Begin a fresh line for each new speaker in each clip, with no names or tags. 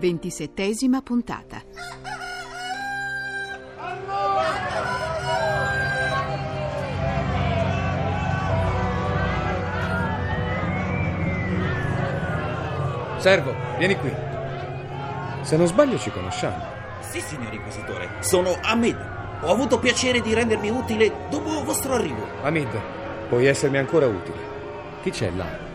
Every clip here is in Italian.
Ventisettesima puntata.
Servo, vieni qui. Se non sbaglio ci conosciamo.
Sì, signor Inquisitore, sono Ahmed. Ho avuto piacere di rendermi utile dopo il vostro arrivo.
Hamid, puoi essermi ancora utile. Chi c'è là?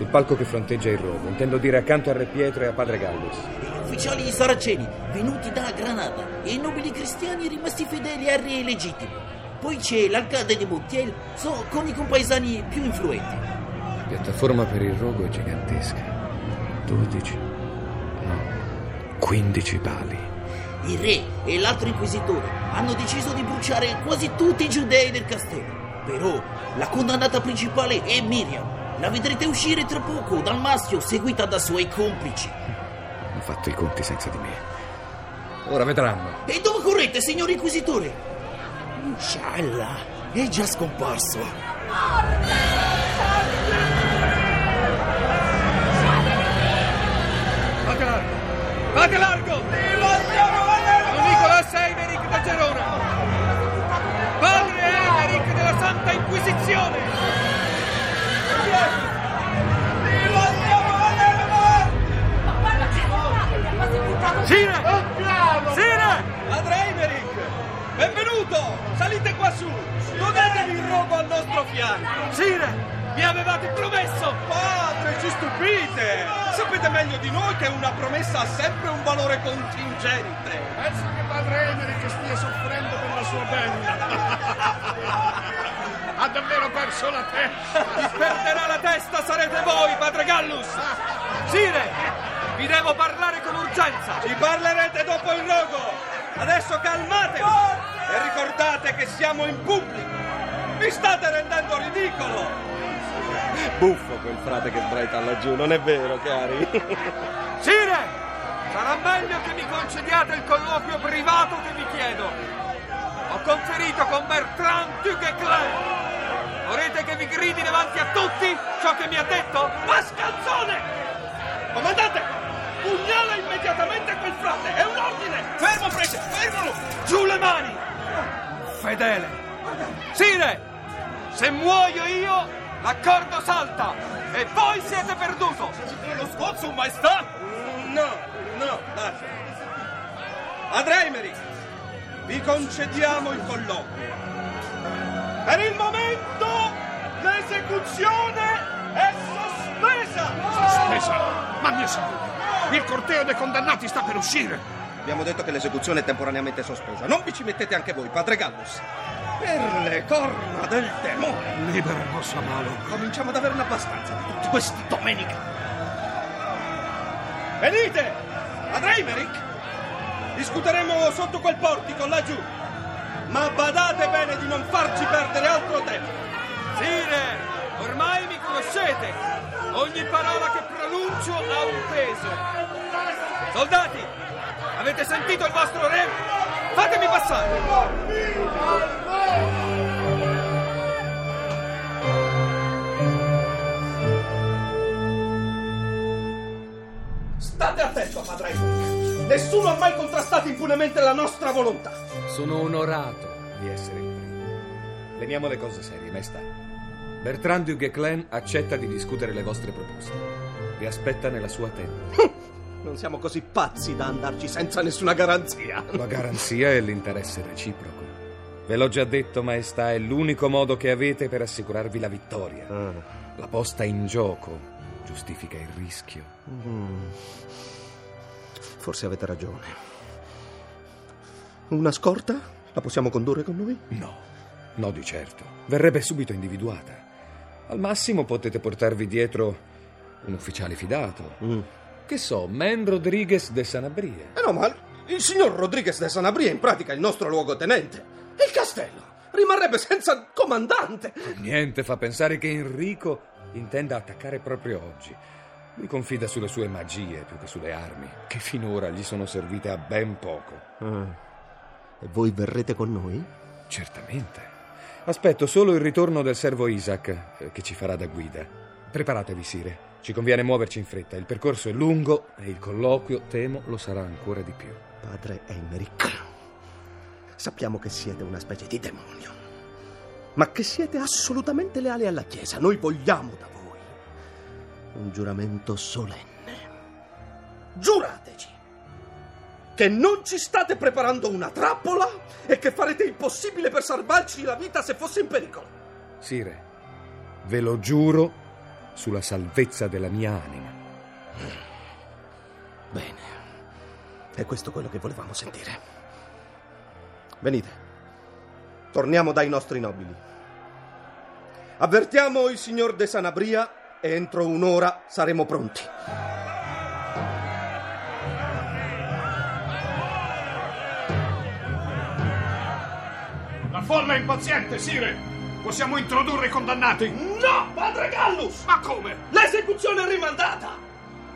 Sul palco che fronteggia il rogo, intendo dire accanto a Re Pietro e a Padre Gallus.
Gli ufficiali saraceni venuti da Granada e i nobili cristiani rimasti fedeli al re legittimo. Poi c'è l'alcalde di Montiel so, con i compaesani più influenti.
La piattaforma per il rogo è gigantesca. 12. No, 15 pali.
Il re e l'altro inquisitore hanno deciso di bruciare quasi tutti i giudei del castello. Però la condannata principale è Miriam. La vedrete uscire tra poco dal maschio seguita da suoi complici.
Hanno fatto i conti senza di me. Ora vedranno.
E dove correte, signor inquisitore? Inshallah, è già scomparso.
Fate avevate promesso! Padre, ci stupite! Sapete meglio di noi che una promessa ha sempre un valore contingente.
Penso che padre Emerick stia soffrendo per la sua bella. ha davvero perso la testa.
Chi perderà la testa sarete voi, padre Gallus! Sire! Vi devo parlare con urgenza! Ci parlerete dopo il rogo! Adesso calmatevi! E ricordate che siamo in pubblico! Mi state rendendo ridicolo!
Buffo quel frate che sbraita laggiù, non è vero, cari?
Sire! Sarà meglio che mi concediate il colloquio privato che vi chiedo. Ho conferito con Bertrand Duguesclin. Vorrete che vi gridi davanti a tutti ciò che mi ha detto? Mascalzone! Comandante! Pugnala immediatamente quel frate! È un ordine! Fermo, prete! Fermalo! Giù le mani! Fedele! Sire! Se muoio io, l'accordo salta! E voi siete perduto! Lo sforzo, maestà!
No, no, basta.
Padre Emery, vi concediamo il colloquio. Per il momento l'esecuzione è sospesa!
Sospesa? Ma mia salute! Il corteo dei condannati sta per uscire.
Abbiamo detto che l'esecuzione è temporaneamente sospesa. Non vi ci mettete anche voi, padre Gallus. Per le corna del demone.
Libera il nostro malo.
Cominciamo ad averne abbastanza di tutti questi domenica.
Venite! Padre Eimerick! Discuteremo sotto quel portico laggiù. Ma badate bene di non farci perdere altro tempo. Sire, ormai mi conoscete. Ogni parola che pronuncio ha un peso. Soldati, avete sentito il vostro re? Fatemi passare. State attento, padre. Nessuno ha mai contrastato impunemente la nostra volontà. Sono onorato di essere il primo. Veniamo alle cose serie, maestà. Bertrand du Guesclin accetta di discutere le vostre proposte. Vi aspetta nella sua tenda.
Non siamo così pazzi da andarci senza nessuna garanzia.
La garanzia è l'interesse reciproco. Ve l'ho già detto, maestà, è l'unico modo che avete per assicurarvi la vittoria.
Ah.
La posta in gioco giustifica il rischio.
Forse avete ragione. Una scorta? La possiamo condurre con noi?
No, no di certo. Verrebbe subito individuata. Al massimo potete portarvi dietro un ufficiale fidato.
Mm.
Che so, Men Rodriguez de Sanabria.
Eh no, ma il signor Rodriguez de Sanabria è in pratica il nostro luogotenente. Il castello rimarrebbe senza comandante.
Niente fa pensare che Enrico intenda attaccare proprio oggi. Lui confida sulle sue magie più che sulle armi, che finora gli sono servite a ben poco.
E voi verrete con noi?
Certamente. Aspetto solo il ritorno del servo Isaac, eh, che ci farà da guida. Preparatevi, Sire. Ci conviene muoverci in fretta. Il percorso è lungo e il colloquio, temo, lo sarà ancora di più.
Padre Emerick, sappiamo che siete una specie di demonio, ma che siete assolutamente leali alla Chiesa. Noi vogliamo da voi un giuramento solenne. Giurateci che non ci state preparando una trappola e che farete il possibile per salvarci la vita se fosse in pericolo.
Sire, ve lo giuro sulla salvezza della mia anima.
Bene, è questo quello che volevamo sentire. Venite, torniamo dai nostri nobili. Avvertiamo il signor De Sanabria e entro un'ora saremo pronti.
La folla è impaziente, Sire! Possiamo introdurre i condannati!
No, padre Gallus!
Ma come?
L'esecuzione è rimandata!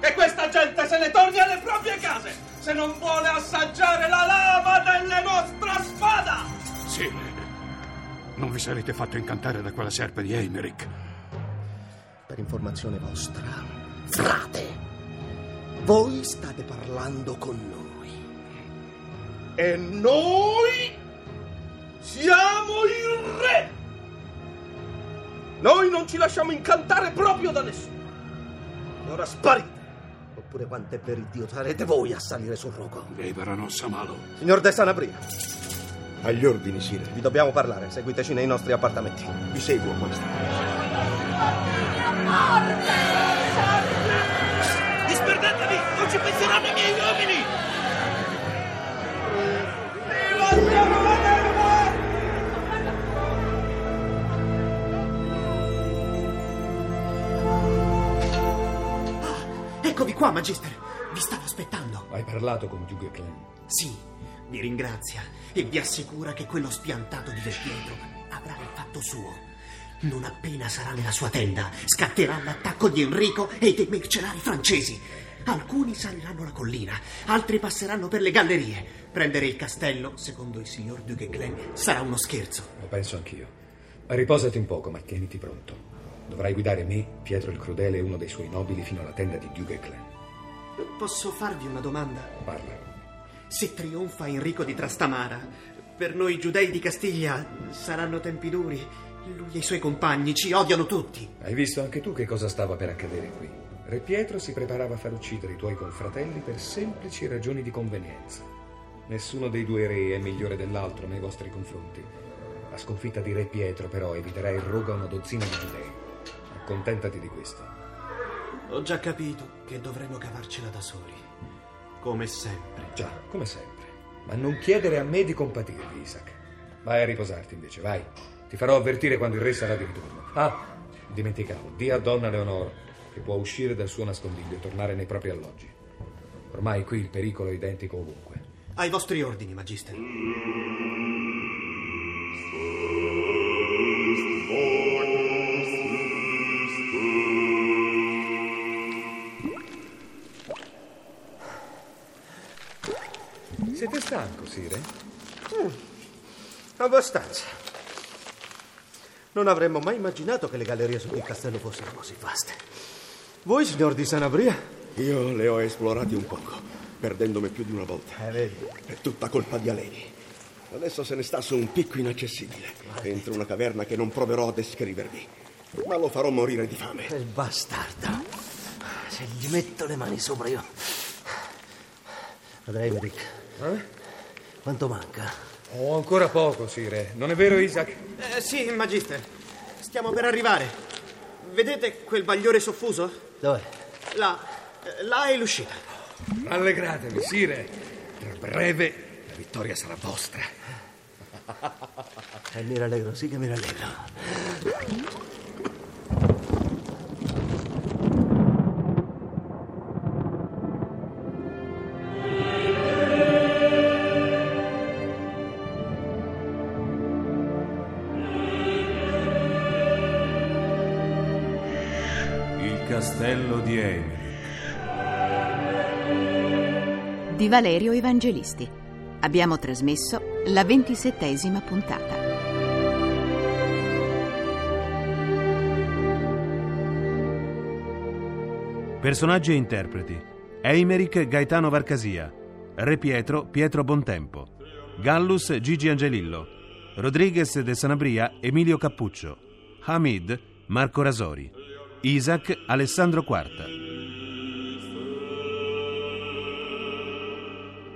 E questa gente se ne torni alle proprie case se non vuole assaggiare la lama delle nostra spada!
Sire, non vi sarete fatto incantare da quella serpe di Eimerick.
Per informazione vostra, frate, voi state parlando con noi. E noi siamo il re! Noi non ci lasciamo incantare proprio da nessuno. E ora sparite! Oppure quante per Dio sarete voi a salire sul rogo.
Vivere non sa malo.
Signor De Sanabria,
Agli ordini, Sire.
vi dobbiamo parlare. Seguiteci nei nostri appartamenti.
Vi seguo, maestro.
Disperdetevi! Non ci penseranno i miei uomini!
Eccovi qua, Magister. Vi stavo aspettando.
Hai parlato con Duke Clan?
Sì, vi ringrazia e vi assicura che quello spiantato di Del Pietro avrà il fatto suo. Non appena sarà nella sua tenda, scatterà l'attacco di Enrico e dei mercenari francesi. Alcuni saliranno la collina, altri passeranno per le gallerie. Prendere il castello, secondo il signor Duke Glen, sarà uno scherzo.
Lo penso anch'io. Riposati un poco, ma tieniti pronto. Dovrai guidare me, Pietro il Crudele e uno dei suoi nobili fino alla tenda di Duke Clan.
Posso farvi una domanda?
Parla.
Se trionfa Enrico di Trastamara, per noi giudei di Castiglia saranno tempi duri. Lui e i suoi compagni ci odiano tutti.
Hai visto anche tu che cosa stava per accadere qui? Re Pietro si preparava a far uccidere i tuoi confratelli per semplici ragioni di convenienza. Nessuno dei due re è migliore dell'altro nei vostri confronti. La sconfitta di Re Pietro, però, eviterà il rogo a una dozzina di giudei. Accontentati di questo.
Ho già capito che dovremo cavarcela da soli. Come sempre.
Già, come sempre. Ma non chiedere a me di compatirvi, Isaac. Vai a riposarti invece, vai. Ti farò avvertire quando il re sarà di ritorno. Ah, dimenticavo, di a donna Leonor che può uscire dal suo nascondiglio e tornare nei propri alloggi. Ormai qui il pericolo è identico ovunque.
Ai vostri ordini, Magister.
Stanco, Sire?
Abbastanza. Non avremmo mai immaginato che le gallerie il castello fossero così vaste. Voi, signor di Sanabria?
Io le ho esplorati un poco, perdendomi più di una volta.
Eh, vedi.
È tutta colpa di Aleni. Adesso se ne sta su un picco inaccessibile, entro una caverna che non proverò a descrivervi. ma lo farò morire di fame.
Il bastardo. Se gli metto le mani sopra io. Padre Emerick. Quanto manca?
Ho ancora poco, Sire. Non è vero, Isaac?
Eh, sì, Magister. Stiamo per arrivare. Vedete quel bagliore soffuso?
Dov'è?
Là. eh, Là è l'uscita.
Allegratevi, Sire. Tra breve la vittoria sarà vostra.
E mi rallegro, sì che mi rallegro.
Di Valerio Evangelisti. Abbiamo trasmesso la ventisettesima puntata.
Personaggi e interpreti. Eimerick Gaetano Varcasia. Re Pietro Pietro Bontempo. Gallus Gigi Angelillo. Rodriguez de Sanabria Emilio Cappuccio. Hamid Marco Rasori. Isaac Alessandro Quarta.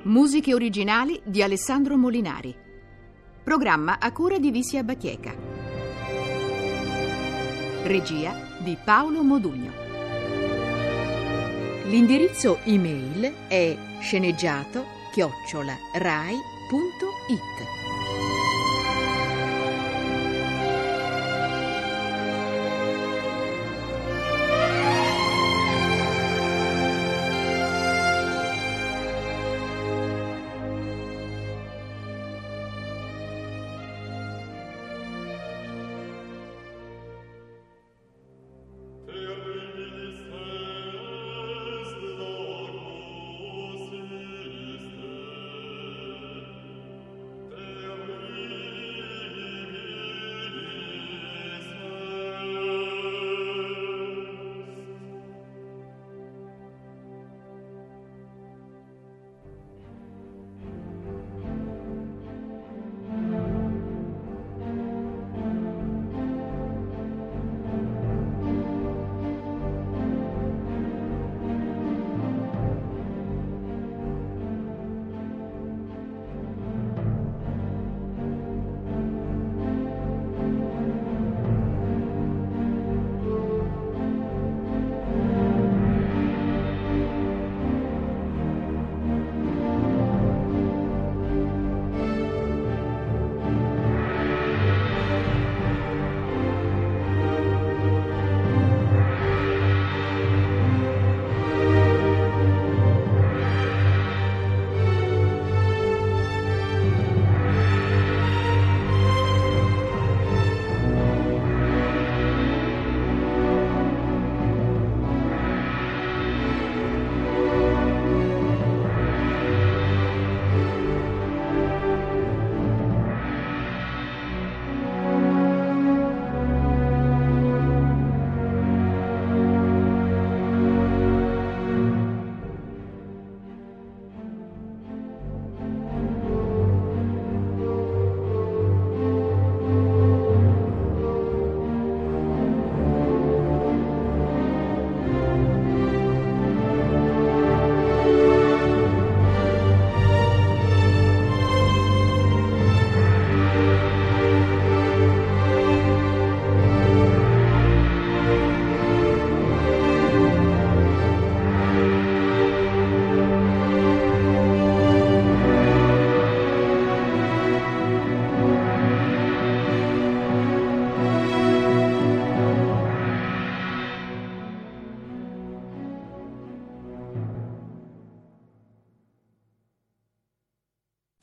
Musiche originali di Alessandro Molinari. Programma a cura di Visia Bacheca. Regia di Paolo Modugno. L'indirizzo email è sceneggiato chiocciola rai.it.